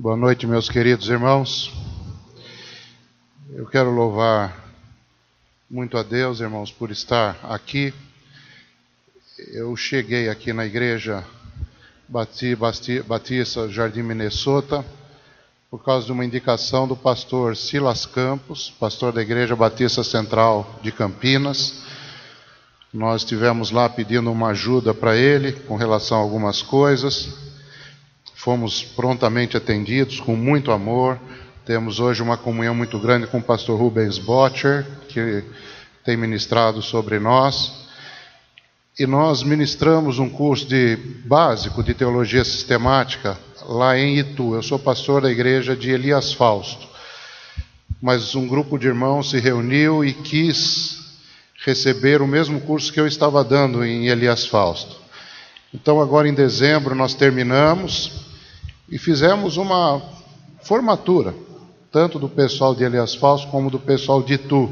Boa noite, meus queridos irmãos. Eu quero louvar muito a Deus, irmãos, por estar aqui. Eu cheguei aqui na igreja Batista Jardim Minnesota por causa de uma indicação do pastor Silas Campos, pastor da Igreja Batista Central de Campinas. Nós estivemos lá pedindo uma ajuda para ele com relação a algumas coisas fomos prontamente atendidos com muito amor. Temos hoje uma comunhão muito grande com o pastor Rubens Botcher, que tem ministrado sobre nós. E nós ministramos um curso de básico de teologia sistemática lá em Itu. Eu sou pastor da igreja de Elias Fausto. Mas um grupo de irmãos se reuniu e quis receber o mesmo curso que eu estava dando em Elias Fausto. Então, agora em dezembro, nós terminamos e fizemos uma formatura, tanto do pessoal de Elias Falso como do pessoal de Itu.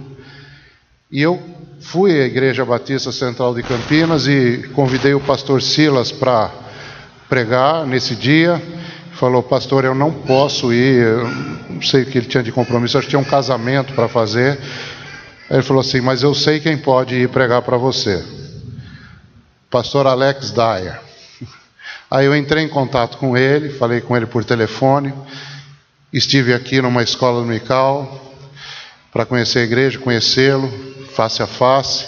E eu fui à Igreja Batista Central de Campinas e convidei o pastor Silas para pregar nesse dia. Falou, pastor, eu não posso ir, eu não sei o que ele tinha de compromisso, acho que tinha um casamento para fazer. Ele falou assim, mas eu sei quem pode ir pregar para você. Pastor Alex Dyer. Aí eu entrei em contato com ele, falei com ele por telefone, estive aqui numa escola dominical para conhecer a igreja, conhecê-lo face a face.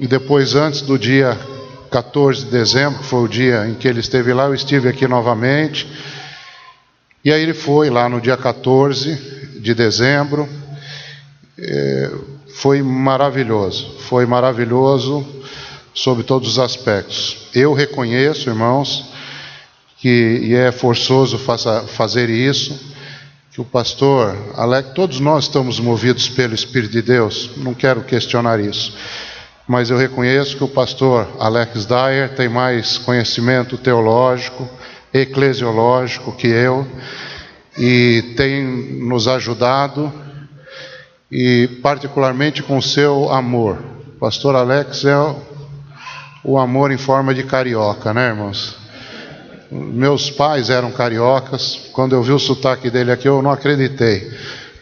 E depois, antes do dia 14 de dezembro, que foi o dia em que ele esteve lá, eu estive aqui novamente. E aí ele foi lá no dia 14 de dezembro. É, foi maravilhoso, foi maravilhoso sob todos os aspectos. Eu reconheço, irmãos, que e é forçoso faça, fazer isso, que o pastor Alex, todos nós estamos movidos pelo Espírito de Deus, não quero questionar isso, mas eu reconheço que o pastor Alex Dyer tem mais conhecimento teológico, eclesiológico que eu, e tem nos ajudado, e particularmente com seu amor. Pastor Alex é o amor em forma de carioca, né, irmãos? Meus pais eram cariocas. Quando eu vi o sotaque dele aqui, eu não acreditei.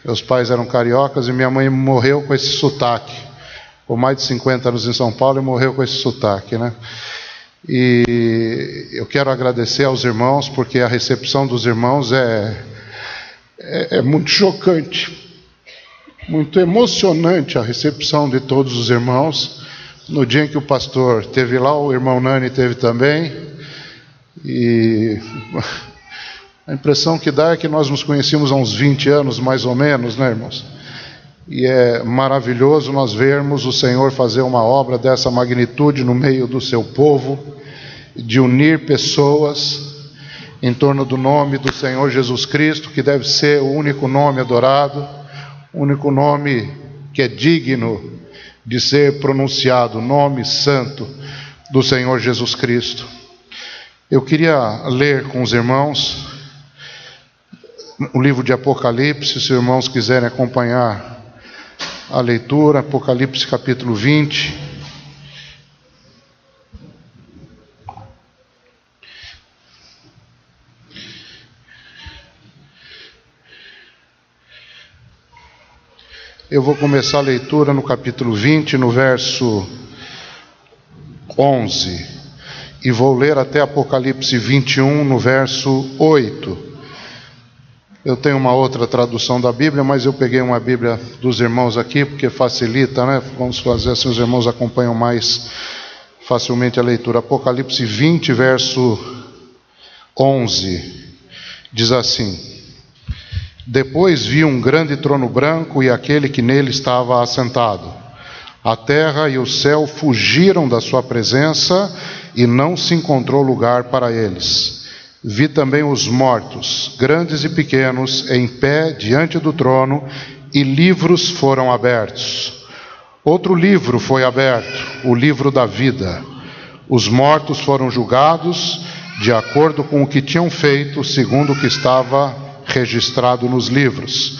Meus pais eram cariocas e minha mãe morreu com esse sotaque. Com mais de 50 anos em São Paulo e morreu com esse sotaque, né? E eu quero agradecer aos irmãos, porque a recepção dos irmãos é, é, é muito chocante, muito emocionante a recepção de todos os irmãos. No dia em que o pastor teve lá, o irmão Nani teve também. E a impressão que dá é que nós nos conhecemos há uns 20 anos, mais ou menos, né, irmãos? E é maravilhoso nós vermos o Senhor fazer uma obra dessa magnitude no meio do seu povo, de unir pessoas em torno do nome do Senhor Jesus Cristo, que deve ser o único nome adorado, o único nome que é digno de ser pronunciado o nome santo do Senhor Jesus Cristo. Eu queria ler com os irmãos o livro de Apocalipse, se os irmãos quiserem acompanhar a leitura, Apocalipse capítulo 20. Eu vou começar a leitura no capítulo 20, no verso 11, e vou ler até Apocalipse 21, no verso 8. Eu tenho uma outra tradução da Bíblia, mas eu peguei uma Bíblia dos irmãos aqui, porque facilita, né? Vamos fazer assim, os irmãos acompanham mais facilmente a leitura. Apocalipse 20, verso 11, diz assim. Depois vi um grande trono branco e aquele que nele estava assentado. A terra e o céu fugiram da sua presença e não se encontrou lugar para eles. Vi também os mortos, grandes e pequenos, em pé diante do trono, e livros foram abertos. Outro livro foi aberto, o livro da vida. Os mortos foram julgados de acordo com o que tinham feito, segundo o que estava registrado nos livros.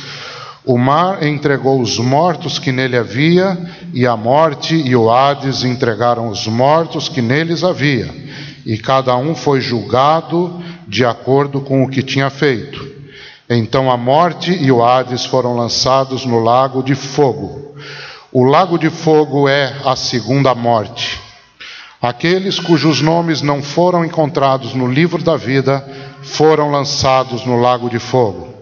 O mar entregou os mortos que nele havia, e a morte e o Hades entregaram os mortos que neles havia, e cada um foi julgado de acordo com o que tinha feito. Então a morte e o Hades foram lançados no lago de fogo. O lago de fogo é a segunda morte. Aqueles cujos nomes não foram encontrados no livro da vida foram lançados no lago de fogo.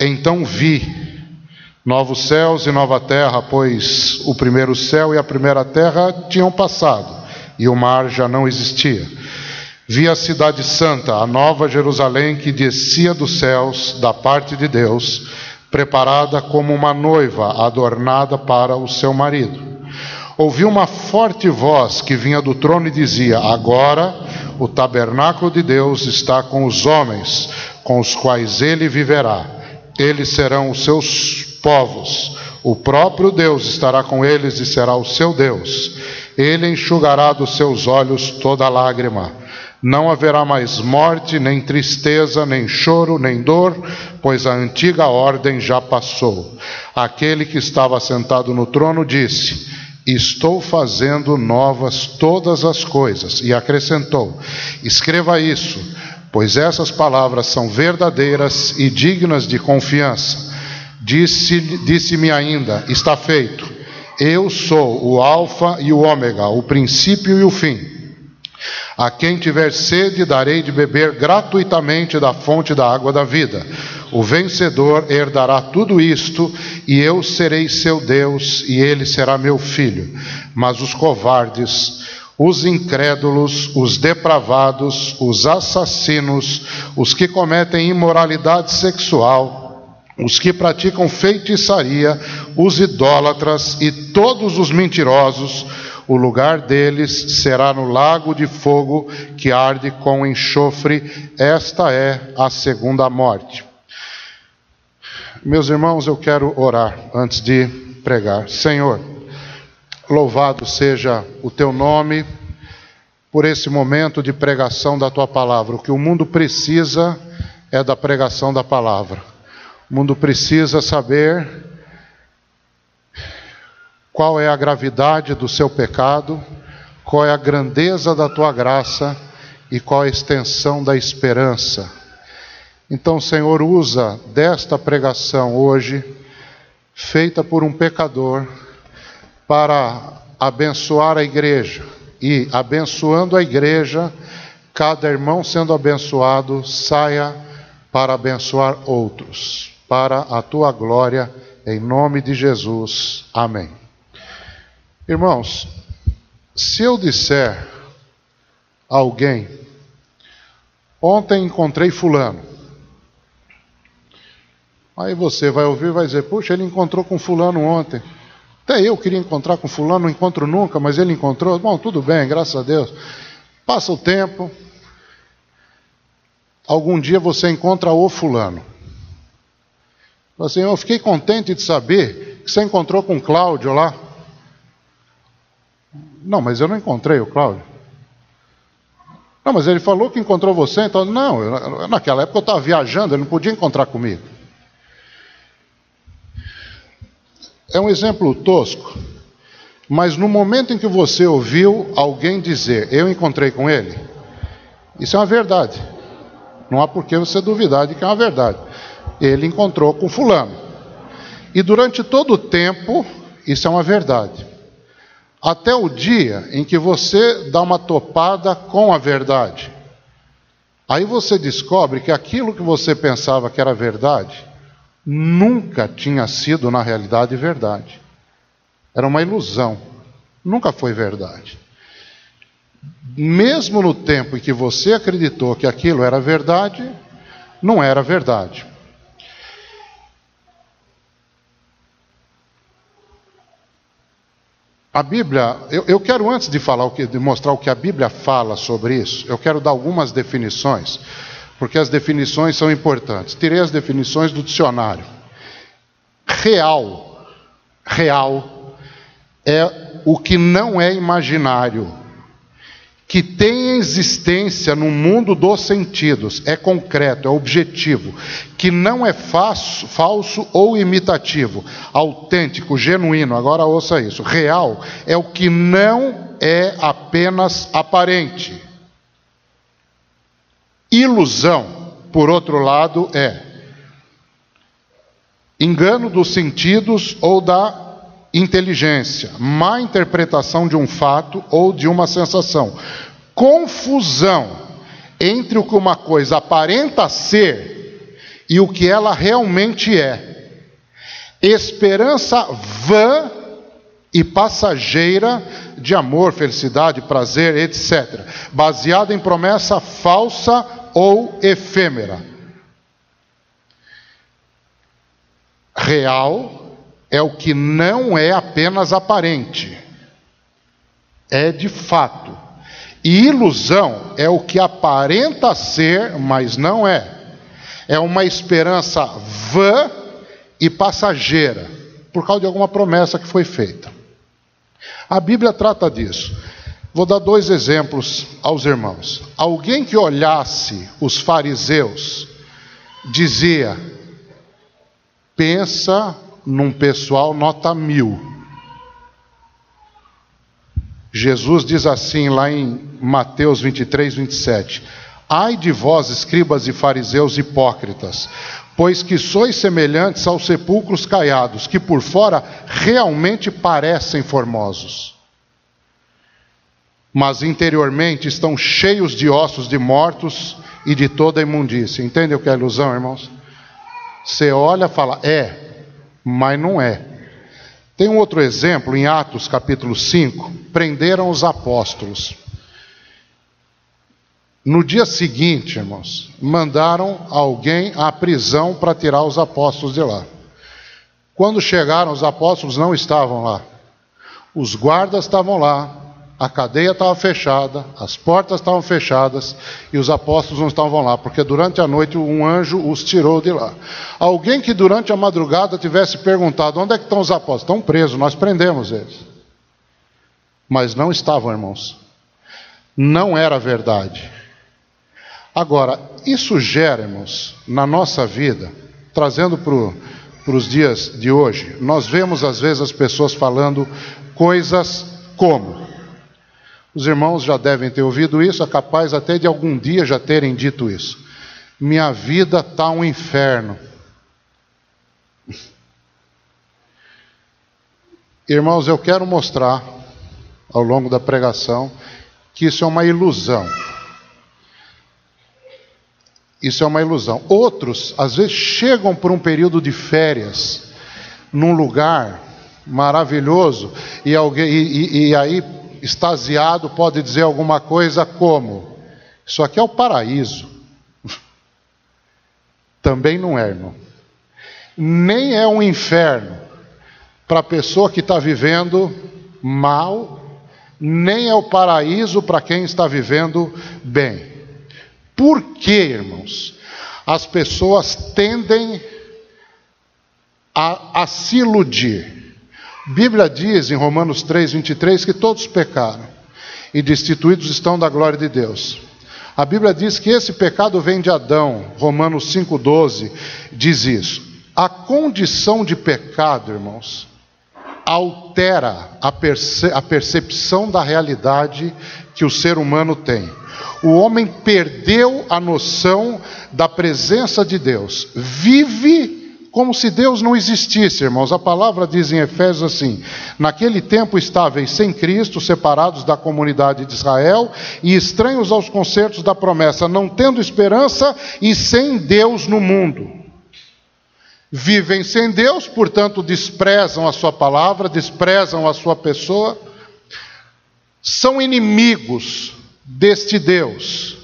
Então vi novos céus e nova terra, pois o primeiro céu e a primeira terra tinham passado e o mar já não existia. Vi a cidade santa, a nova Jerusalém que descia dos céus da parte de Deus, preparada como uma noiva adornada para o seu marido. Ouvi uma forte voz que vinha do trono e dizia: Agora o tabernáculo de Deus está com os homens, com os quais ele viverá. Eles serão os seus povos. O próprio Deus estará com eles e será o seu Deus. Ele enxugará dos seus olhos toda lágrima não haverá mais morte, nem tristeza, nem choro, nem dor, pois a antiga ordem já passou. Aquele que estava sentado no trono disse: Estou fazendo novas todas as coisas. E acrescentou: Escreva isso, pois essas palavras são verdadeiras e dignas de confiança. Disse-me disse ainda: Está feito. Eu sou o Alfa e o Ômega, o princípio e o fim. A quem tiver sede, darei de beber gratuitamente da fonte da água da vida. O vencedor herdará tudo isto, e eu serei seu Deus, e ele será meu filho. Mas os covardes, os incrédulos, os depravados, os assassinos, os que cometem imoralidade sexual, os que praticam feitiçaria, os idólatras e todos os mentirosos, o lugar deles será no lago de fogo que arde com enxofre. Esta é a segunda morte. Meus irmãos, eu quero orar antes de pregar. Senhor, louvado seja o teu nome por esse momento de pregação da tua palavra. O que o mundo precisa é da pregação da palavra. O mundo precisa saber qual é a gravidade do seu pecado, qual é a grandeza da tua graça e qual a extensão da esperança. Então, Senhor, usa desta pregação hoje, feita por um pecador, para abençoar a igreja e, abençoando a igreja, cada irmão sendo abençoado, saia para abençoar outros, para a tua glória, em nome de Jesus. Amém. Irmãos, se eu disser a alguém, ontem encontrei Fulano, aí você vai ouvir e vai dizer: Puxa, ele encontrou com Fulano ontem. Até eu queria encontrar com Fulano, não encontro nunca, mas ele encontrou. Bom, tudo bem, graças a Deus. Passa o tempo, algum dia você encontra o Fulano. Assim, eu fiquei contente de saber que você encontrou com Cláudio lá. Não, mas eu não encontrei o Cláudio. Não, mas ele falou que encontrou você, então. Não, eu, naquela época eu estava viajando, ele não podia encontrar comigo. É um exemplo tosco, mas no momento em que você ouviu alguém dizer, eu encontrei com ele, isso é uma verdade. Não há por que você duvidar de que é uma verdade. Ele encontrou com Fulano. E durante todo o tempo, isso é uma verdade até o dia em que você dá uma topada com a verdade. Aí você descobre que aquilo que você pensava que era verdade nunca tinha sido, na realidade, verdade. Era uma ilusão, nunca foi verdade. Mesmo no tempo em que você acreditou que aquilo era verdade, não era verdade. A Bíblia, eu, eu, quero antes de falar o que, de mostrar o que a Bíblia fala sobre isso, eu quero dar algumas definições, porque as definições são importantes. Tirei as definições do dicionário. Real, real é o que não é imaginário que tem existência no mundo dos sentidos, é concreto, é objetivo, que não é falso, falso ou imitativo, autêntico, genuíno. Agora ouça isso: real é o que não é apenas aparente. Ilusão, por outro lado, é engano dos sentidos ou da inteligência, má interpretação de um fato ou de uma sensação, confusão entre o que uma coisa aparenta ser e o que ela realmente é, esperança vã e passageira de amor, felicidade, prazer, etc., baseada em promessa falsa ou efêmera. Real é o que não é apenas aparente, é de fato. E ilusão é o que aparenta ser, mas não é. É uma esperança vã e passageira, por causa de alguma promessa que foi feita. A Bíblia trata disso. Vou dar dois exemplos aos irmãos. Alguém que olhasse os fariseus dizia: pensa num pessoal nota mil. Jesus diz assim lá em Mateus 23, 27. Ai de vós, escribas e fariseus hipócritas, pois que sois semelhantes aos sepulcros caiados, que por fora realmente parecem formosos, mas interiormente estão cheios de ossos de mortos e de toda imundícia. Entende o que é ilusão, irmãos? Você olha e fala, é, mas não é. Tem um outro exemplo em Atos capítulo 5: prenderam os apóstolos. No dia seguinte, irmãos, mandaram alguém à prisão para tirar os apóstolos de lá. Quando chegaram, os apóstolos não estavam lá. Os guardas estavam lá, a cadeia estava fechada, as portas estavam fechadas e os apóstolos não estavam lá, porque durante a noite um anjo os tirou de lá. Alguém que durante a madrugada tivesse perguntado: onde é que estão os apóstolos? Estão presos, nós prendemos eles. Mas não estavam, irmãos. Não era verdade. Agora, isso gera, irmãos, na nossa vida, trazendo para os dias de hoje, nós vemos às vezes as pessoas falando coisas como. Os irmãos já devem ter ouvido isso, é capaz até de algum dia já terem dito isso. Minha vida está um inferno. Irmãos, eu quero mostrar ao longo da pregação que isso é uma ilusão. Isso é uma ilusão. Outros, às vezes, chegam por um período de férias num lugar maravilhoso e, alguém, e, e aí, extasiado, pode dizer alguma coisa como: Isso aqui é o paraíso. Também não é, irmão. Nem é um inferno para a pessoa que está vivendo mal, nem é o paraíso para quem está vivendo bem. Por que, irmãos? As pessoas tendem a, a se iludir. Bíblia diz em Romanos 3, 23 que todos pecaram e destituídos estão da glória de Deus. A Bíblia diz que esse pecado vem de Adão. Romanos 5,12 diz isso. A condição de pecado, irmãos, altera a, perce a percepção da realidade que o ser humano tem. O homem perdeu a noção da presença de Deus, vive como se Deus não existisse, irmãos. A palavra diz em Efésios assim: Naquele tempo estáveis sem Cristo, separados da comunidade de Israel e estranhos aos concertos da promessa, não tendo esperança e sem Deus no mundo. Vivem sem Deus, portanto, desprezam a Sua palavra, desprezam a Sua pessoa, são inimigos deste Deus,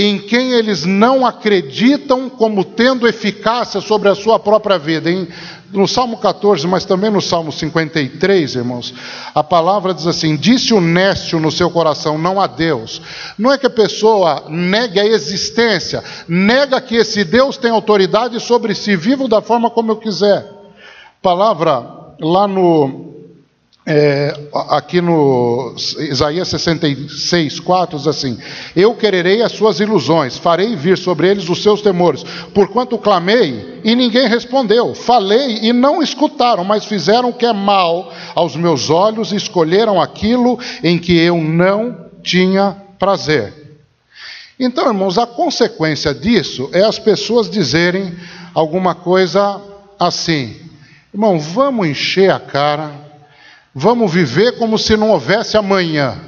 em quem eles não acreditam como tendo eficácia sobre a sua própria vida. Em, no Salmo 14, mas também no Salmo 53, irmãos, a palavra diz assim: Disse o nécio no seu coração, não há Deus. Não é que a pessoa negue a existência, nega que esse Deus tem autoridade sobre si, vivo da forma como eu quiser. Palavra lá no é, aqui no Isaías 66, 4, diz assim: Eu quererei as suas ilusões, farei vir sobre eles os seus temores, porquanto clamei e ninguém respondeu, falei e não escutaram, mas fizeram o que é mal aos meus olhos e escolheram aquilo em que eu não tinha prazer. Então, irmãos, a consequência disso é as pessoas dizerem alguma coisa assim: irmão, vamos encher a cara, vamos viver como se não houvesse amanhã.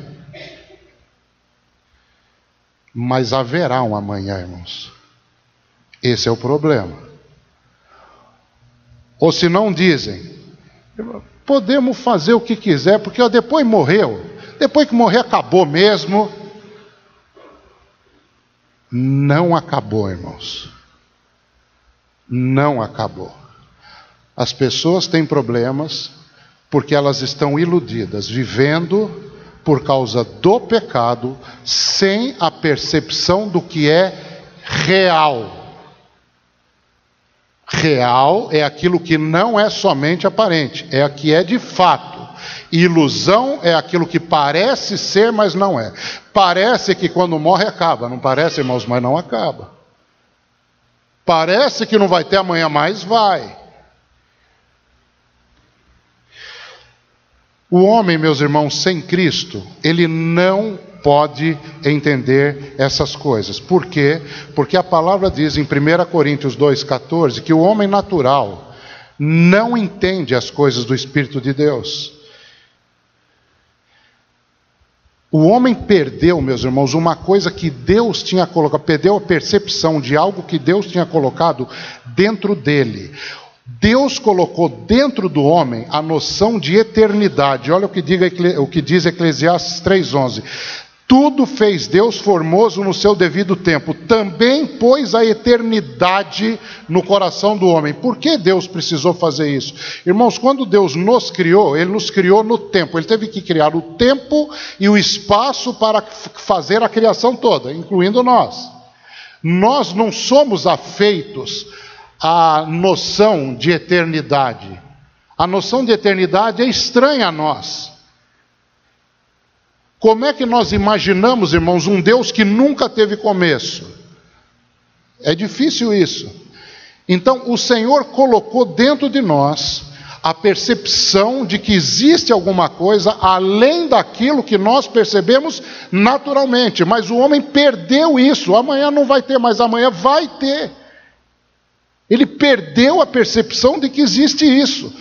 Mas haverá um amanhã, irmãos. Esse é o problema. Ou se não dizem, podemos fazer o que quiser, porque depois morreu, depois que morrer acabou mesmo. Não acabou, irmãos. Não acabou. As pessoas têm problemas porque elas estão iludidas, vivendo por causa do pecado, sem a percepção do que é real. Real é aquilo que não é somente aparente, é a que é de fato. Ilusão é aquilo que parece ser, mas não é. Parece que quando morre acaba, não parece, irmãos, mas não acaba. Parece que não vai ter amanhã mais, vai. O homem, meus irmãos, sem Cristo, ele não pode entender essas coisas. Por quê? Porque a palavra diz em 1 Coríntios 2,14 que o homem natural não entende as coisas do Espírito de Deus. O homem perdeu, meus irmãos, uma coisa que Deus tinha colocado, perdeu a percepção de algo que Deus tinha colocado dentro dele. Deus colocou dentro do homem a noção de eternidade. Olha o que, diga, o que diz Eclesiastes 3,11. Tudo fez Deus formoso no seu devido tempo. Também pôs a eternidade no coração do homem. Por que Deus precisou fazer isso? Irmãos, quando Deus nos criou, Ele nos criou no tempo. Ele teve que criar o tempo e o espaço para fazer a criação toda, incluindo nós. Nós não somos afeitos à noção de eternidade. A noção de eternidade é estranha a nós. Como é que nós imaginamos, irmãos, um Deus que nunca teve começo? É difícil isso. Então, o Senhor colocou dentro de nós a percepção de que existe alguma coisa além daquilo que nós percebemos naturalmente, mas o homem perdeu isso. Amanhã não vai ter, mas amanhã vai ter. Ele perdeu a percepção de que existe isso.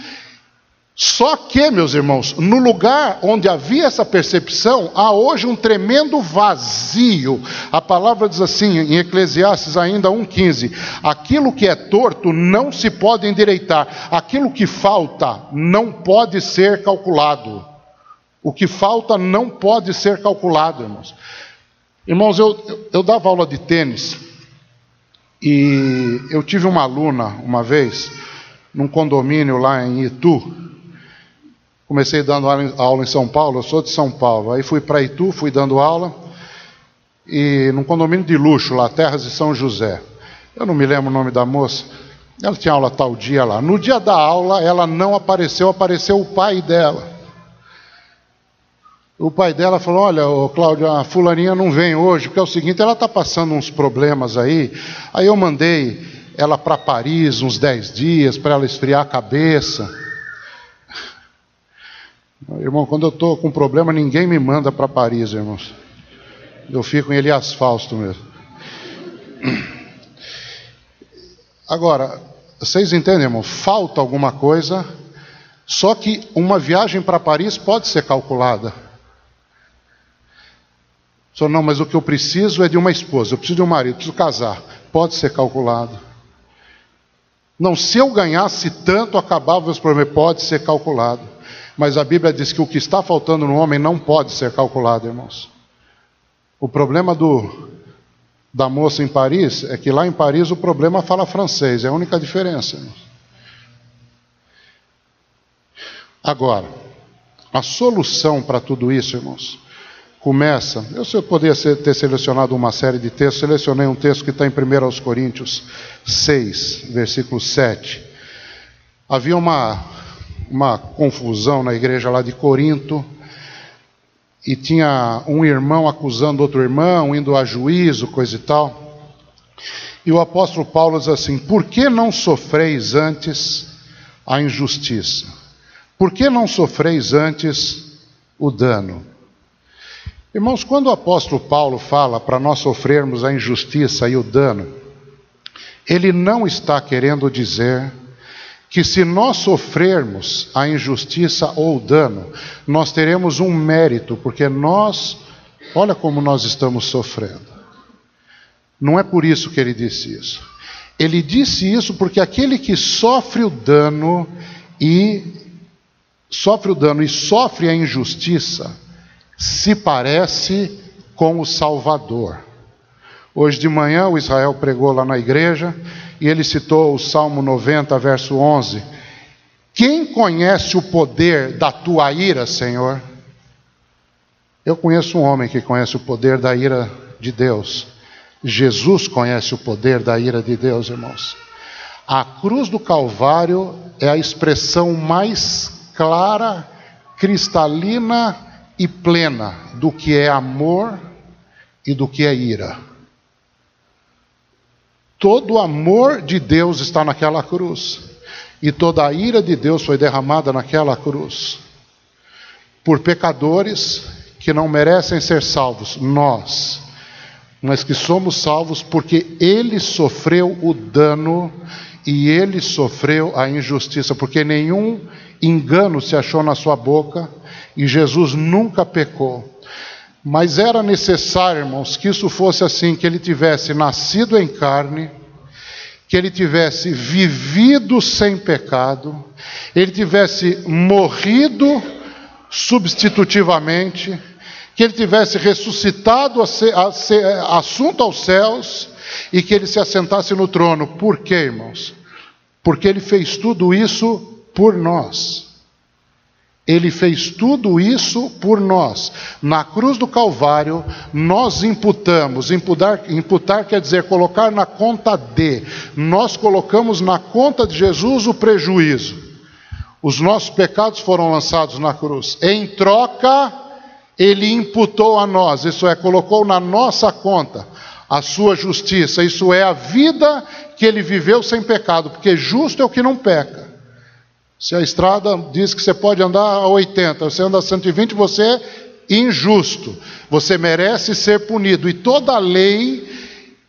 Só que, meus irmãos, no lugar onde havia essa percepção, há hoje um tremendo vazio. A palavra diz assim, em Eclesiastes ainda 1,15: aquilo que é torto não se pode endireitar, aquilo que falta não pode ser calculado. O que falta não pode ser calculado, irmãos. Irmãos, eu, eu, eu dava aula de tênis e eu tive uma aluna uma vez, num condomínio lá em Itu. Comecei dando aula em São Paulo, eu sou de São Paulo. Aí fui para Itu, fui dando aula, e num condomínio de luxo lá, Terras de São José. Eu não me lembro o nome da moça. Ela tinha aula tal dia lá. No dia da aula, ela não apareceu, apareceu o pai dela. O pai dela falou: Olha, Cláudio, a fulaninha não vem hoje, porque é o seguinte, ela está passando uns problemas aí. Aí eu mandei ela para Paris uns 10 dias para ela esfriar a cabeça. Irmão, quando eu estou com problema, ninguém me manda para Paris, irmãos. Eu fico em Elias Fausto mesmo. Agora, vocês entendem, irmão? Falta alguma coisa, só que uma viagem para Paris pode ser calculada. Só não, mas o que eu preciso é de uma esposa, eu preciso de um marido, eu preciso casar. Pode ser calculado. Não, se eu ganhasse tanto, acabava os problemas. Pode ser calculado. Mas a Bíblia diz que o que está faltando no homem não pode ser calculado, irmãos. O problema do, da moça em Paris é que lá em Paris o problema fala francês, é a única diferença. Irmãos. Agora, a solução para tudo isso, irmãos, começa. Eu poderia ter selecionado uma série de textos, selecionei um texto que está em 1 Coríntios 6, versículo 7. Havia uma uma confusão na igreja lá de Corinto, e tinha um irmão acusando outro irmão, indo a juízo, coisa e tal. E o apóstolo Paulo diz assim: Por que não sofreis antes a injustiça? Por que não sofreis antes o dano? Irmãos, quando o apóstolo Paulo fala para nós sofrermos a injustiça e o dano, ele não está querendo dizer que se nós sofrermos a injustiça ou o dano, nós teremos um mérito, porque nós, olha como nós estamos sofrendo. Não é por isso que ele disse isso. Ele disse isso porque aquele que sofre o dano e sofre o dano e sofre a injustiça, se parece com o Salvador. Hoje de manhã o Israel pregou lá na igreja e ele citou o Salmo 90, verso 11. Quem conhece o poder da tua ira, Senhor? Eu conheço um homem que conhece o poder da ira de Deus. Jesus conhece o poder da ira de Deus, irmãos. A cruz do Calvário é a expressão mais clara, cristalina e plena do que é amor e do que é ira. Todo o amor de Deus está naquela cruz, e toda a ira de Deus foi derramada naquela cruz, por pecadores que não merecem ser salvos, nós, mas que somos salvos porque Ele sofreu o dano e Ele sofreu a injustiça, porque nenhum engano se achou na sua boca e Jesus nunca pecou. Mas era necessário, irmãos, que isso fosse assim: que ele tivesse nascido em carne, que ele tivesse vivido sem pecado, ele tivesse morrido substitutivamente, que ele tivesse ressuscitado, a ser, a ser, assunto aos céus e que ele se assentasse no trono. Por quê, irmãos? Porque ele fez tudo isso por nós. Ele fez tudo isso por nós. Na cruz do Calvário, nós imputamos, imputar, imputar quer dizer colocar na conta de, nós colocamos na conta de Jesus o prejuízo. Os nossos pecados foram lançados na cruz. Em troca, ele imputou a nós, isso é, colocou na nossa conta a sua justiça, isso é, a vida que ele viveu sem pecado, porque justo é o que não peca. Se a estrada diz que você pode andar a 80, você anda a 120, você é injusto. Você merece ser punido. E toda lei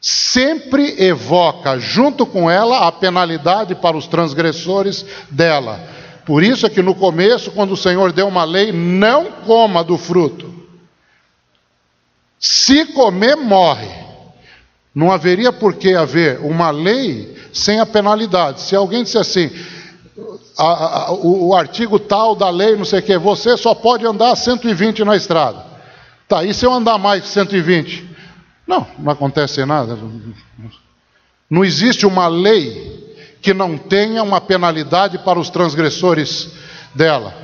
sempre evoca, junto com ela, a penalidade para os transgressores dela. Por isso é que no começo, quando o Senhor deu uma lei, não coma do fruto. Se comer, morre. Não haveria por que haver uma lei sem a penalidade. Se alguém disser assim, a, a, o, o, artigo tal da lei, não sei o que, você só pode andar 120 na estrada. Tá, e se eu andar mais que 120? Não, não acontece nada. Não existe uma lei que não tenha uma penalidade para os transgressores dela.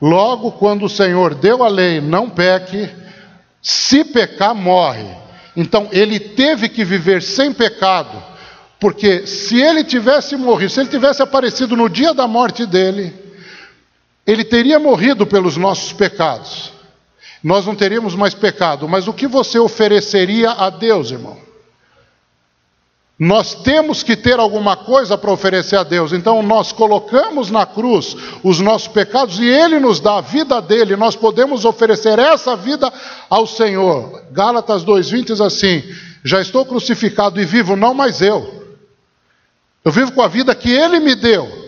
Logo, quando o Senhor deu a lei, não peque, se pecar, morre. Então, ele teve que viver sem pecado porque se ele tivesse morrido, se ele tivesse aparecido no dia da morte dele, ele teria morrido pelos nossos pecados. Nós não teríamos mais pecado, mas o que você ofereceria a Deus, irmão? Nós temos que ter alguma coisa para oferecer a Deus, então nós colocamos na cruz os nossos pecados e Ele nos dá a vida dele, nós podemos oferecer essa vida ao Senhor. Gálatas 2,20 diz assim: Já estou crucificado e vivo, não mais eu eu vivo com a vida que Ele me deu.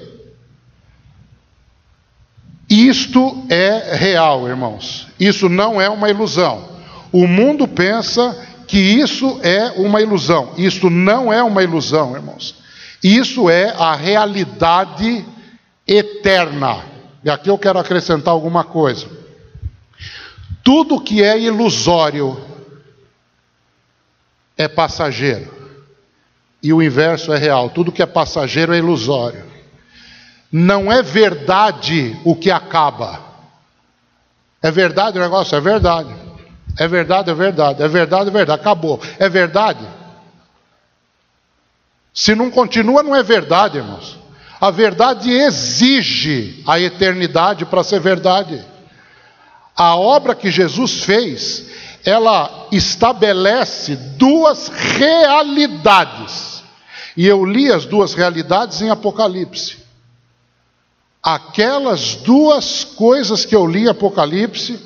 Isto é real, irmãos. Isso não é uma ilusão. O mundo pensa que isso é uma ilusão. Isso não é uma ilusão, irmãos. Isso é a realidade eterna. E aqui eu quero acrescentar alguma coisa. Tudo que é ilusório é passageiro. E o inverso é real. Tudo que é passageiro é ilusório. Não é verdade o que acaba. É verdade o negócio? É verdade. É verdade, é verdade. É verdade, é verdade. Acabou. É verdade. Se não continua, não é verdade, irmãos. A verdade exige a eternidade para ser verdade. A obra que Jesus fez, ela estabelece duas realidades e eu li as duas realidades em Apocalipse. Aquelas duas coisas que eu li em Apocalipse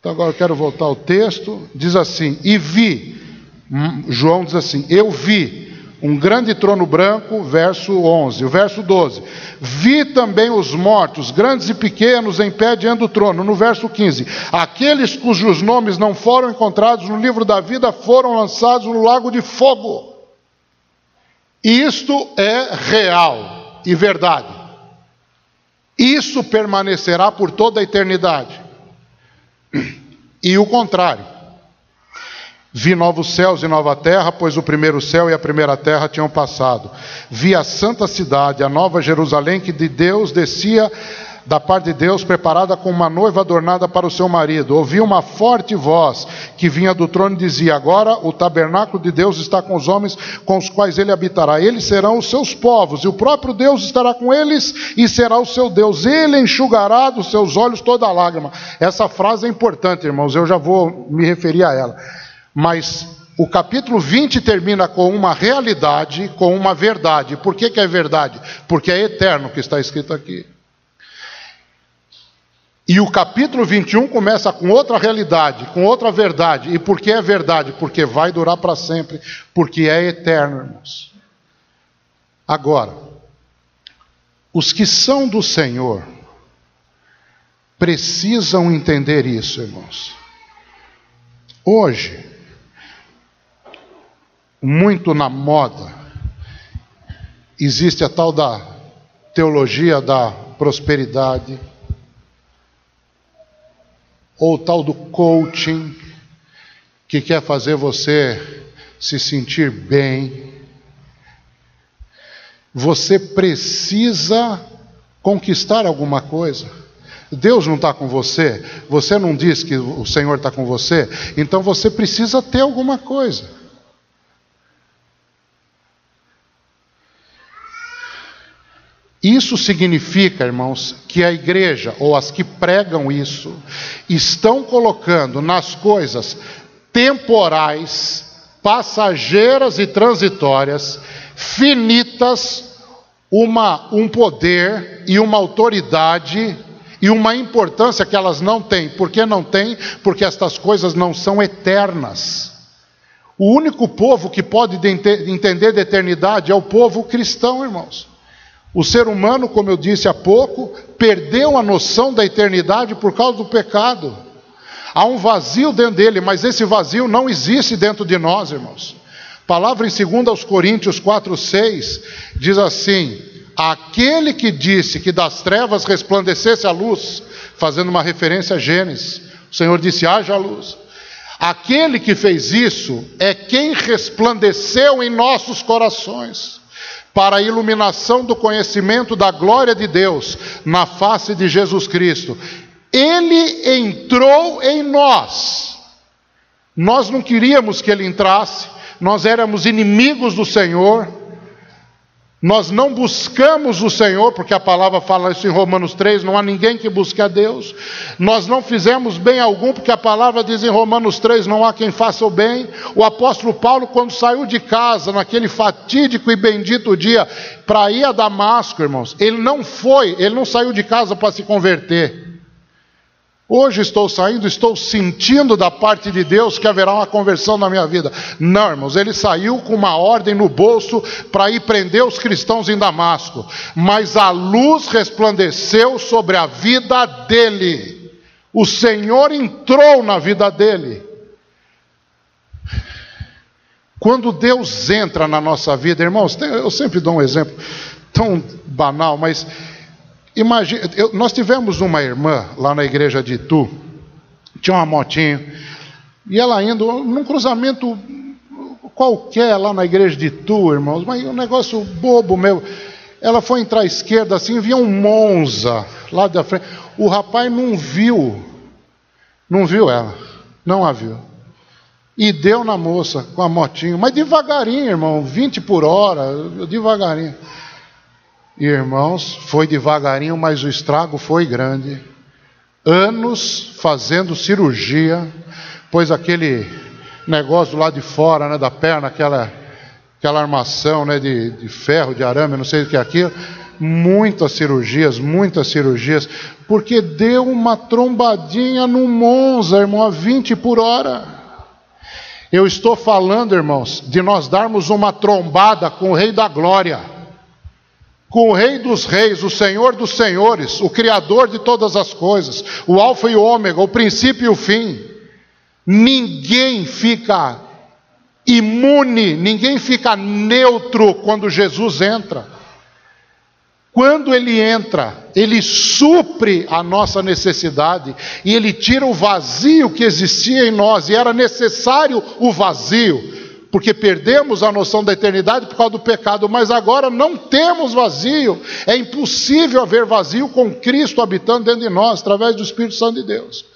Então agora eu quero voltar ao texto. Diz assim: E vi, hum, João diz assim: Eu vi um grande trono branco, verso 11. O verso 12: Vi também os mortos, grandes e pequenos, em pé diante do trono. No verso 15: Aqueles cujos nomes não foram encontrados no livro da vida foram lançados no lago de fogo. Isto é real e verdade. Isso permanecerá por toda a eternidade. E o contrário. Vi novos céus e nova terra, pois o primeiro céu e a primeira terra tinham passado. Vi a santa cidade, a nova Jerusalém, que de Deus descia da parte de Deus, preparada com uma noiva adornada para o seu marido. Ouvi uma forte voz que vinha do trono e dizia: Agora o tabernáculo de Deus está com os homens com os quais ele habitará. Eles serão os seus povos, e o próprio Deus estará com eles e será o seu Deus. Ele enxugará dos seus olhos toda lágrima. Essa frase é importante, irmãos, eu já vou me referir a ela. Mas o capítulo 20 termina com uma realidade, com uma verdade. Por que, que é verdade? Porque é eterno que está escrito aqui. E o capítulo 21 começa com outra realidade, com outra verdade. E por que é verdade? Porque vai durar para sempre, porque é eterno, irmãos. Agora, os que são do Senhor precisam entender isso, irmãos. Hoje, muito na moda. Existe a tal da teologia da prosperidade, ou tal do coaching, que quer fazer você se sentir bem. Você precisa conquistar alguma coisa. Deus não está com você, você não diz que o Senhor está com você, então você precisa ter alguma coisa. Isso significa, irmãos, que a igreja, ou as que pregam isso, estão colocando nas coisas temporais, passageiras e transitórias, finitas, uma, um poder e uma autoridade e uma importância que elas não têm. Por que não têm? Porque estas coisas não são eternas. O único povo que pode entender de eternidade é o povo cristão, irmãos. O ser humano, como eu disse há pouco, perdeu a noção da eternidade por causa do pecado. Há um vazio dentro dele, mas esse vazio não existe dentro de nós, irmãos. Palavra em 2 Coríntios 4, 6 diz assim: Aquele que disse que das trevas resplandecesse a luz, fazendo uma referência a Gênesis, o Senhor disse: haja luz. Aquele que fez isso é quem resplandeceu em nossos corações para a iluminação do conhecimento da glória de Deus na face de Jesus Cristo. Ele entrou em nós. Nós não queríamos que ele entrasse, nós éramos inimigos do Senhor. Nós não buscamos o Senhor, porque a palavra fala isso em Romanos 3, não há ninguém que busque a Deus. Nós não fizemos bem algum, porque a palavra diz em Romanos 3, não há quem faça o bem. O apóstolo Paulo, quando saiu de casa, naquele fatídico e bendito dia, para ir a Damasco, irmãos, ele não foi, ele não saiu de casa para se converter. Hoje estou saindo, estou sentindo da parte de Deus que haverá uma conversão na minha vida. Não, irmãos, ele saiu com uma ordem no bolso para ir prender os cristãos em Damasco, mas a luz resplandeceu sobre a vida dele. O Senhor entrou na vida dele. Quando Deus entra na nossa vida, irmãos, eu sempre dou um exemplo tão banal, mas Imagina, eu, nós tivemos uma irmã lá na igreja de Itu, tinha uma motinha, e ela indo num cruzamento qualquer lá na igreja de Itu, irmãos, mas um negócio bobo meu. Ela foi entrar à esquerda assim, via um Monza lá da frente. O rapaz não viu, não viu ela, não a viu. E deu na moça com a motinha, mas devagarinho, irmão, 20 por hora, devagarinho. Irmãos, foi devagarinho, mas o estrago foi grande. Anos fazendo cirurgia, pois aquele negócio lá de fora, né, da perna, aquela, aquela armação né, de, de ferro, de arame, não sei o que é aquilo, muitas cirurgias, muitas cirurgias, porque deu uma trombadinha no Monza, irmão, a 20 por hora. Eu estou falando, irmãos, de nós darmos uma trombada com o Rei da Glória, com o Rei dos Reis, o Senhor dos Senhores, o Criador de todas as coisas, o Alfa e o Ômega, o princípio e o fim. Ninguém fica imune, ninguém fica neutro quando Jesus entra. Quando ele entra, ele supre a nossa necessidade e ele tira o vazio que existia em nós, e era necessário o vazio, porque perdemos a noção da eternidade por causa do pecado, mas agora não temos vazio, é impossível haver vazio com Cristo habitando dentro de nós, através do Espírito Santo de Deus.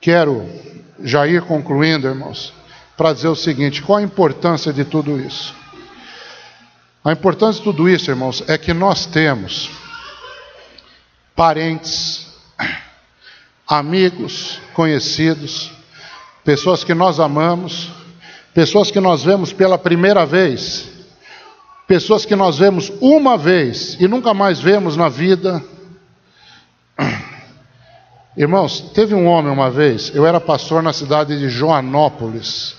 Quero já ir concluindo, irmãos, para dizer o seguinte: qual a importância de tudo isso? A importância de tudo isso, irmãos, é que nós temos parentes, amigos, conhecidos, pessoas que nós amamos, pessoas que nós vemos pela primeira vez, pessoas que nós vemos uma vez e nunca mais vemos na vida. Irmãos, teve um homem uma vez, eu era pastor na cidade de Joanópolis.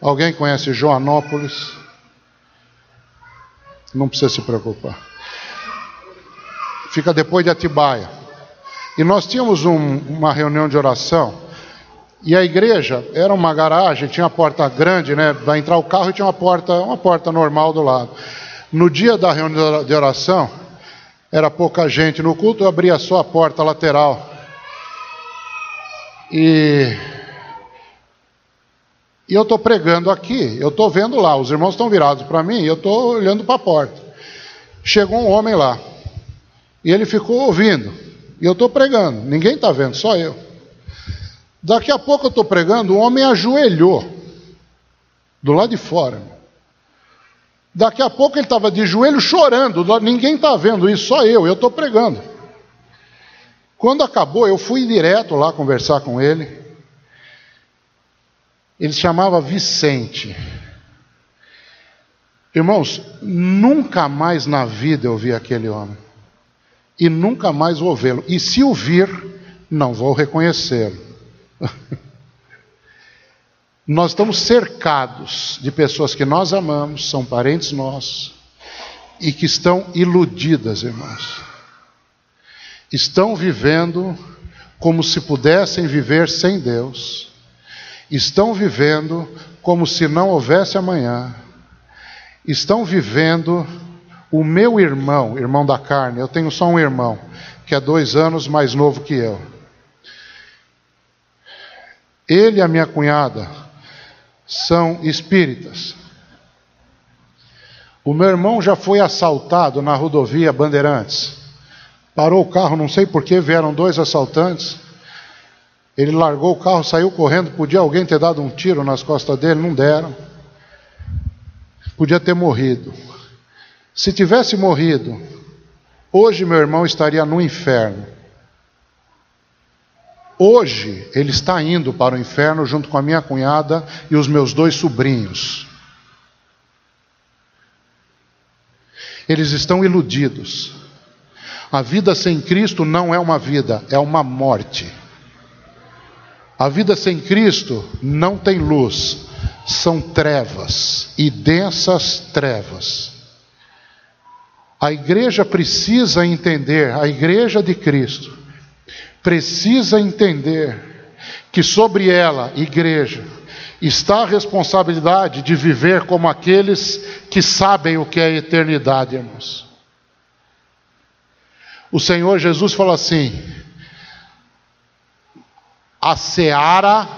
Alguém conhece Joanópolis? Não precisa se preocupar. Fica depois de Atibaia. E nós tínhamos um, uma reunião de oração. E a igreja era uma garagem, tinha uma porta grande, né? Para entrar o carro e tinha uma porta, uma porta normal do lado. No dia da reunião de oração, era pouca gente no culto, eu abria só a porta lateral. E e eu estou pregando aqui, eu estou vendo lá, os irmãos estão virados para mim, eu estou olhando para a porta. Chegou um homem lá, e ele ficou ouvindo, e eu estou pregando, ninguém está vendo, só eu. Daqui a pouco eu estou pregando, o homem ajoelhou, do lado de fora. Daqui a pouco ele estava de joelho chorando, ninguém está vendo isso, só eu, eu estou pregando. Quando acabou, eu fui direto lá conversar com ele. Ele se chamava Vicente. Irmãos, nunca mais na vida eu vi aquele homem. E nunca mais vou vê-lo. E se o vir, não vou reconhecê-lo. nós estamos cercados de pessoas que nós amamos, são parentes nossos, e que estão iludidas, irmãos. Estão vivendo como se pudessem viver sem Deus estão vivendo como se não houvesse amanhã, estão vivendo o meu irmão, irmão da carne, eu tenho só um irmão, que é dois anos mais novo que eu. Ele e a minha cunhada são espíritas. O meu irmão já foi assaltado na rodovia Bandeirantes. Parou o carro, não sei porquê, vieram dois assaltantes ele largou o carro, saiu correndo. Podia alguém ter dado um tiro nas costas dele? Não deram. Podia ter morrido. Se tivesse morrido, hoje meu irmão estaria no inferno. Hoje ele está indo para o inferno junto com a minha cunhada e os meus dois sobrinhos. Eles estão iludidos. A vida sem Cristo não é uma vida, é uma morte. A vida sem Cristo não tem luz, são trevas e densas trevas. A igreja precisa entender, a igreja de Cristo, precisa entender que sobre ela, igreja, está a responsabilidade de viver como aqueles que sabem o que é eternidade, irmãos. O Senhor Jesus falou assim: a seara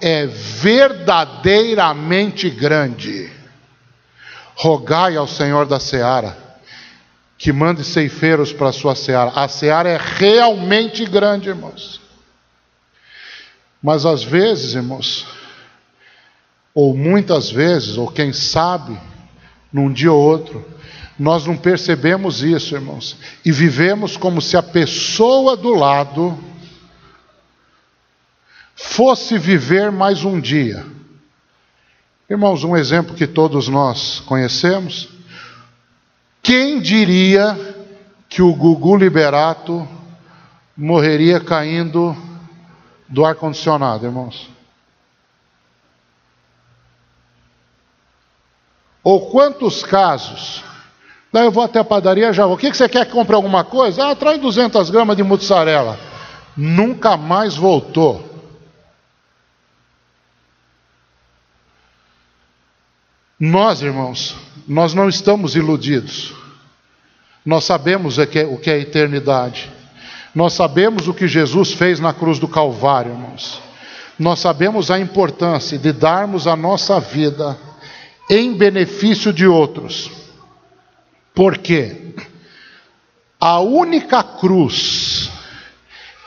é verdadeiramente grande. Rogai ao Senhor da seara que mande ceifeiros para a sua seara. A seara é realmente grande, irmãos. Mas às vezes, irmãos, ou muitas vezes, ou quem sabe, num dia ou outro, nós não percebemos isso, irmãos, e vivemos como se a pessoa do lado fosse viver mais um dia Irmãos, um exemplo que todos nós conhecemos. Quem diria que o Gugu Liberato morreria caindo do ar-condicionado, irmãos? Ou quantos casos? Daí eu vou até a padaria já vou. O que, você quer que compre alguma coisa? Ah, traz 200 gramas de mussarela. Nunca mais voltou. Nós, irmãos, nós não estamos iludidos. Nós sabemos o que é a eternidade. Nós sabemos o que Jesus fez na cruz do Calvário, irmãos. Nós sabemos a importância de darmos a nossa vida em benefício de outros. Por quê? A única cruz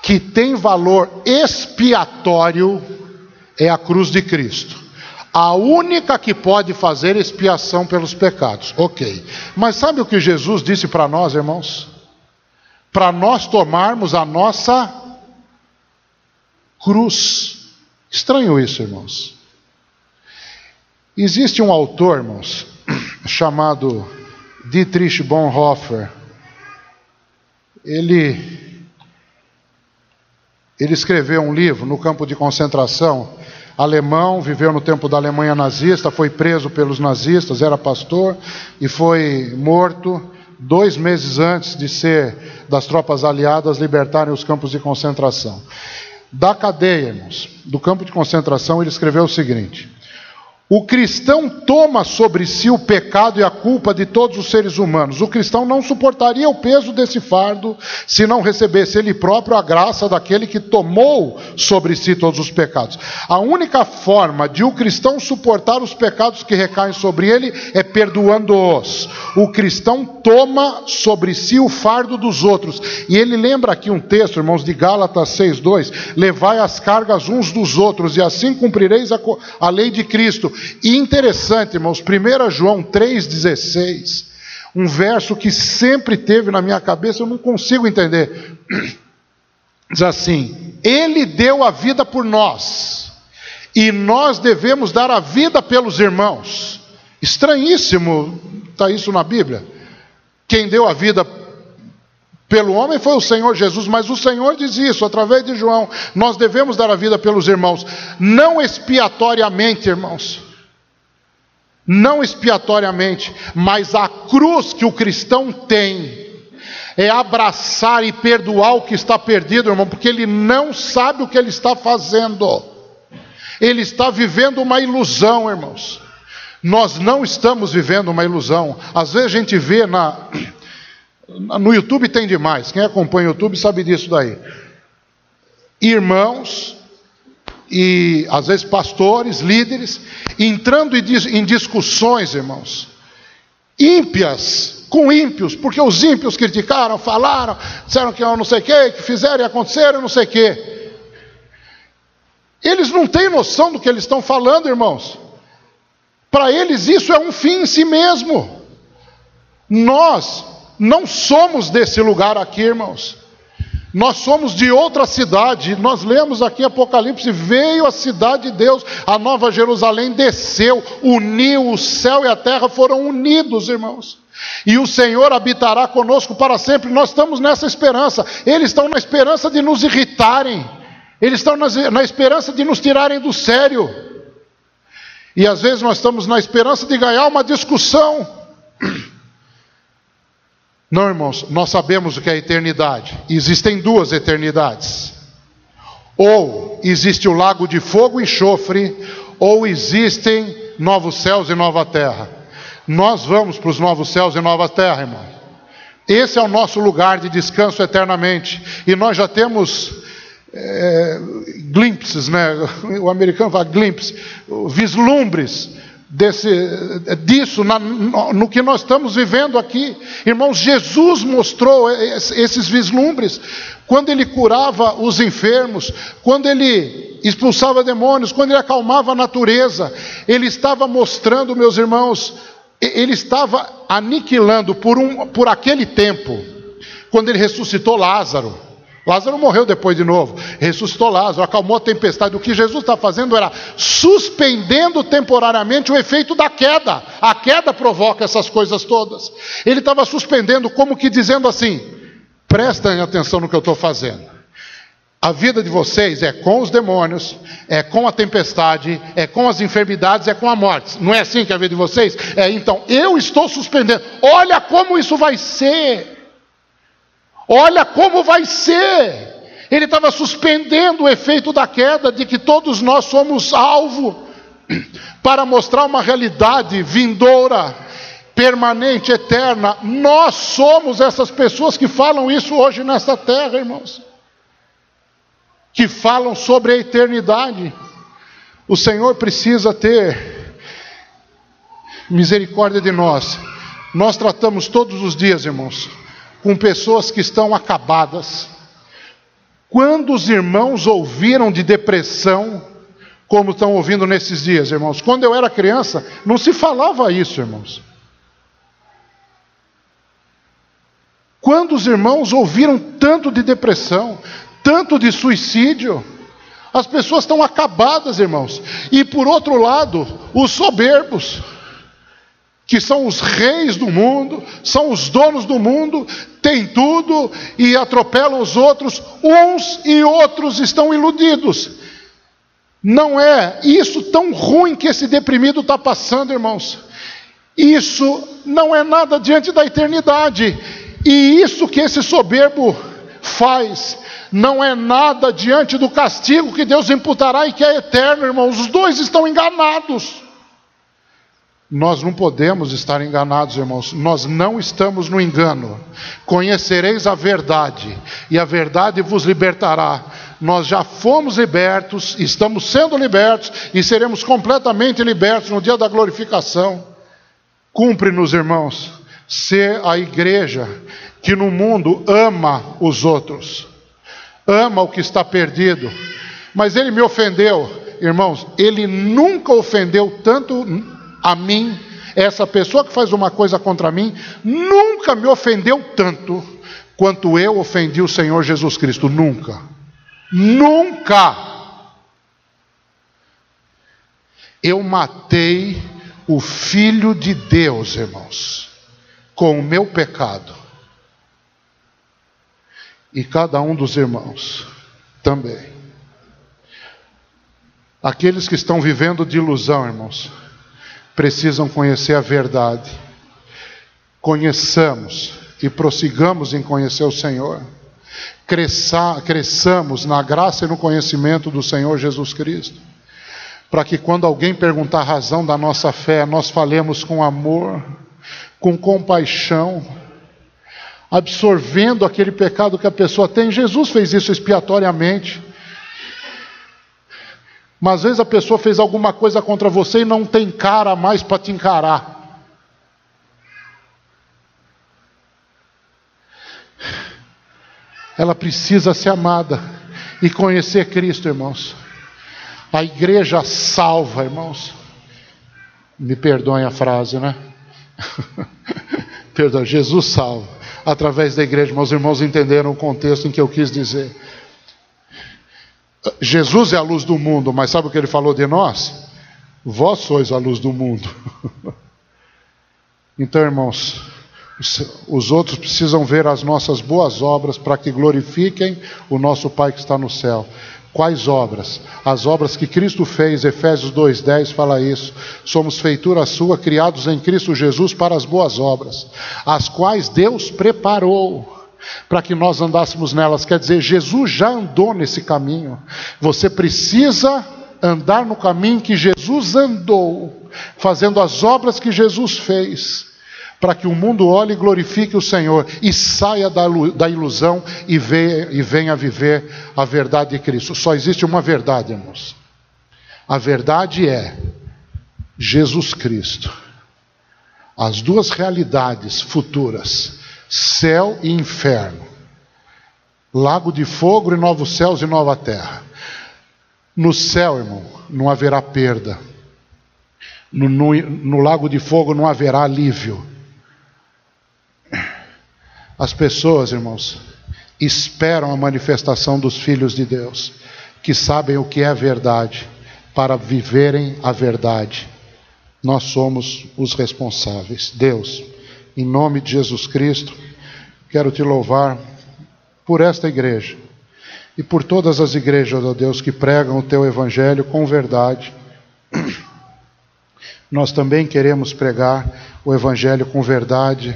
que tem valor expiatório é a cruz de Cristo. A única que pode fazer expiação pelos pecados. Ok. Mas sabe o que Jesus disse para nós, irmãos? Para nós tomarmos a nossa cruz. Estranho isso, irmãos. Existe um autor, irmãos, chamado Dietrich Bonhoeffer. Ele ele escreveu um livro no campo de concentração alemão, viveu no tempo da Alemanha nazista, foi preso pelos nazistas, era pastor e foi morto dois meses antes de ser das tropas aliadas libertarem os campos de concentração. Da cadeia, irmãos, do campo de concentração, ele escreveu o seguinte: o cristão toma sobre si o pecado e a culpa de todos os seres humanos. O cristão não suportaria o peso desse fardo se não recebesse ele próprio a graça daquele que tomou sobre si todos os pecados. A única forma de o cristão suportar os pecados que recaem sobre ele é perdoando-os. O cristão toma sobre si o fardo dos outros. E ele lembra aqui um texto, irmãos, de Gálatas 6:2, levai as cargas uns dos outros e assim cumprireis a, a lei de Cristo. E interessante, irmãos, 1 João 3,16, um verso que sempre teve na minha cabeça, eu não consigo entender. Diz assim: Ele deu a vida por nós, e nós devemos dar a vida pelos irmãos. Estranhíssimo, está isso na Bíblia. Quem deu a vida pelo homem foi o Senhor Jesus, mas o Senhor diz isso através de João: nós devemos dar a vida pelos irmãos, não expiatoriamente, irmãos não expiatoriamente, mas a cruz que o cristão tem é abraçar e perdoar o que está perdido, irmão, porque ele não sabe o que ele está fazendo. Ele está vivendo uma ilusão, irmãos. Nós não estamos vivendo uma ilusão. Às vezes a gente vê na no YouTube tem demais. Quem acompanha o YouTube sabe disso daí. Irmãos e às vezes pastores, líderes, entrando em discussões, irmãos, ímpias com ímpios, porque os ímpios criticaram, falaram, disseram que eu não sei o que, que fizeram e aconteceram, não sei o que. Eles não têm noção do que eles estão falando, irmãos. Para eles isso é um fim em si mesmo. Nós não somos desse lugar aqui, irmãos. Nós somos de outra cidade. Nós lemos aqui Apocalipse: veio a cidade de Deus, a nova Jerusalém desceu, uniu o céu e a terra foram unidos, irmãos. E o Senhor habitará conosco para sempre. Nós estamos nessa esperança. Eles estão na esperança de nos irritarem. Eles estão na esperança de nos tirarem do sério. E às vezes nós estamos na esperança de ganhar uma discussão. Não, irmãos, nós sabemos o que é eternidade. Existem duas eternidades. Ou existe o lago de fogo e enxofre, ou existem novos céus e nova terra. Nós vamos para os novos céus e nova terra, irmão. Esse é o nosso lugar de descanso eternamente. E nós já temos é, glimpses, né? O americano fala glimpses, vislumbres desse, disso na, no que nós estamos vivendo aqui. Irmãos, Jesus mostrou esses vislumbres quando ele curava os enfermos, quando ele expulsava demônios, quando ele acalmava a natureza. Ele estava mostrando, meus irmãos, ele estava aniquilando por, um, por aquele tempo, quando ele ressuscitou Lázaro. Lázaro morreu depois de novo, ressuscitou Lázaro, acalmou a tempestade. O que Jesus está fazendo era suspendendo temporariamente o efeito da queda. A queda provoca essas coisas todas. Ele estava suspendendo, como que dizendo assim: prestem atenção no que eu estou fazendo. A vida de vocês é com os demônios, é com a tempestade, é com as enfermidades, é com a morte. Não é assim que é a vida de vocês? É, então, eu estou suspendendo. Olha como isso vai ser. Olha como vai ser. Ele estava suspendendo o efeito da queda, de que todos nós somos alvo, para mostrar uma realidade vindoura, permanente, eterna. Nós somos essas pessoas que falam isso hoje nesta terra, irmãos. Que falam sobre a eternidade. O Senhor precisa ter misericórdia de nós. Nós tratamos todos os dias, irmãos, com pessoas que estão acabadas. Quando os irmãos ouviram de depressão, como estão ouvindo nesses dias, irmãos? Quando eu era criança, não se falava isso, irmãos. Quando os irmãos ouviram tanto de depressão, tanto de suicídio, as pessoas estão acabadas, irmãos. E por outro lado, os soberbos que são os reis do mundo, são os donos do mundo, têm tudo e atropelam os outros, uns e outros estão iludidos. Não é isso tão ruim que esse deprimido está passando, irmãos. Isso não é nada diante da eternidade. E isso que esse soberbo faz não é nada diante do castigo que Deus imputará e que é eterno, irmãos. Os dois estão enganados. Nós não podemos estar enganados, irmãos. Nós não estamos no engano. Conhecereis a verdade, e a verdade vos libertará. Nós já fomos libertos, estamos sendo libertos e seremos completamente libertos no dia da glorificação. Cumpre-nos, irmãos, ser a igreja que no mundo ama os outros, ama o que está perdido. Mas ele me ofendeu, irmãos, ele nunca ofendeu tanto a mim, essa pessoa que faz uma coisa contra mim, nunca me ofendeu tanto quanto eu ofendi o Senhor Jesus Cristo. Nunca. Nunca. Eu matei o Filho de Deus, irmãos, com o meu pecado. E cada um dos irmãos também. Aqueles que estão vivendo de ilusão, irmãos precisam conhecer a verdade. Conheçamos e prossigamos em conhecer o Senhor. Cresça, cresçamos na graça e no conhecimento do Senhor Jesus Cristo. Para que quando alguém perguntar a razão da nossa fé, nós falemos com amor, com compaixão, absorvendo aquele pecado que a pessoa tem. Jesus fez isso expiatoriamente. Mas às vezes a pessoa fez alguma coisa contra você e não tem cara mais para te encarar. Ela precisa ser amada e conhecer Cristo, irmãos. A igreja salva, irmãos. Me perdoem a frase, né? Perdão, Jesus salva. Através da igreja, meus irmãos entenderam o contexto em que eu quis dizer. Jesus é a luz do mundo, mas sabe o que ele falou de nós? Vós sois a luz do mundo. então, irmãos, os outros precisam ver as nossas boas obras para que glorifiquem o nosso Pai que está no céu. Quais obras? As obras que Cristo fez, Efésios 2,10 fala isso. Somos feitura sua, criados em Cristo Jesus para as boas obras, as quais Deus preparou para que nós andássemos nelas. Quer dizer, Jesus já andou nesse caminho. Você precisa andar no caminho que Jesus andou, fazendo as obras que Jesus fez, para que o mundo olhe e glorifique o Senhor e saia da ilusão e, venha viver a verdade de Cristo. Só existe uma verdade, irmãos. A verdade é Jesus Cristo. As duas realidades futuras céu e inferno, lago de fogo e novos céus e nova terra. No céu, irmão, não haverá perda. No, no, no lago de fogo não haverá alívio. As pessoas, irmãos, esperam a manifestação dos filhos de Deus, que sabem o que é verdade, para viverem a verdade. Nós somos os responsáveis. Deus, em nome de Jesus Cristo, quero te louvar por esta igreja e por todas as igrejas, ó Deus, que pregam o teu evangelho com verdade. Nós também queremos pregar o evangelho com verdade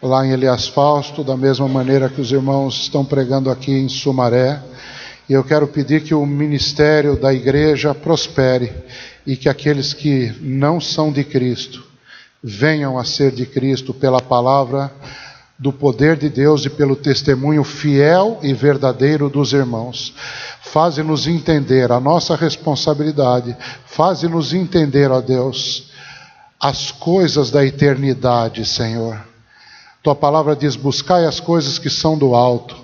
lá em Elias Fausto, da mesma maneira que os irmãos estão pregando aqui em Sumaré. E eu quero pedir que o ministério da igreja prospere e que aqueles que não são de Cristo venham a ser de Cristo pela palavra do poder de Deus e pelo testemunho fiel e verdadeiro dos irmãos. Faze-nos entender a nossa responsabilidade, faze-nos entender, ó Deus, as coisas da eternidade, Senhor tua palavra diz: buscai as coisas que são do alto.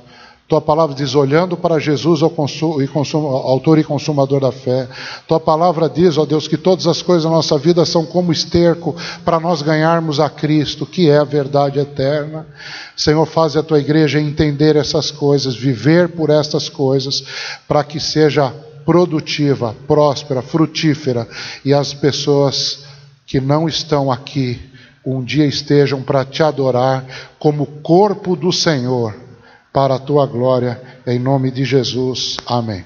Tua palavra diz: olhando para Jesus, autor e consumador da fé. Tua palavra diz, ó Deus, que todas as coisas da nossa vida são como esterco para nós ganharmos a Cristo, que é a verdade eterna. Senhor, faz a tua igreja entender essas coisas, viver por estas coisas, para que seja produtiva, próspera, frutífera e as pessoas que não estão aqui um dia estejam para te adorar como corpo do Senhor, para a tua glória, em nome de Jesus. Amém.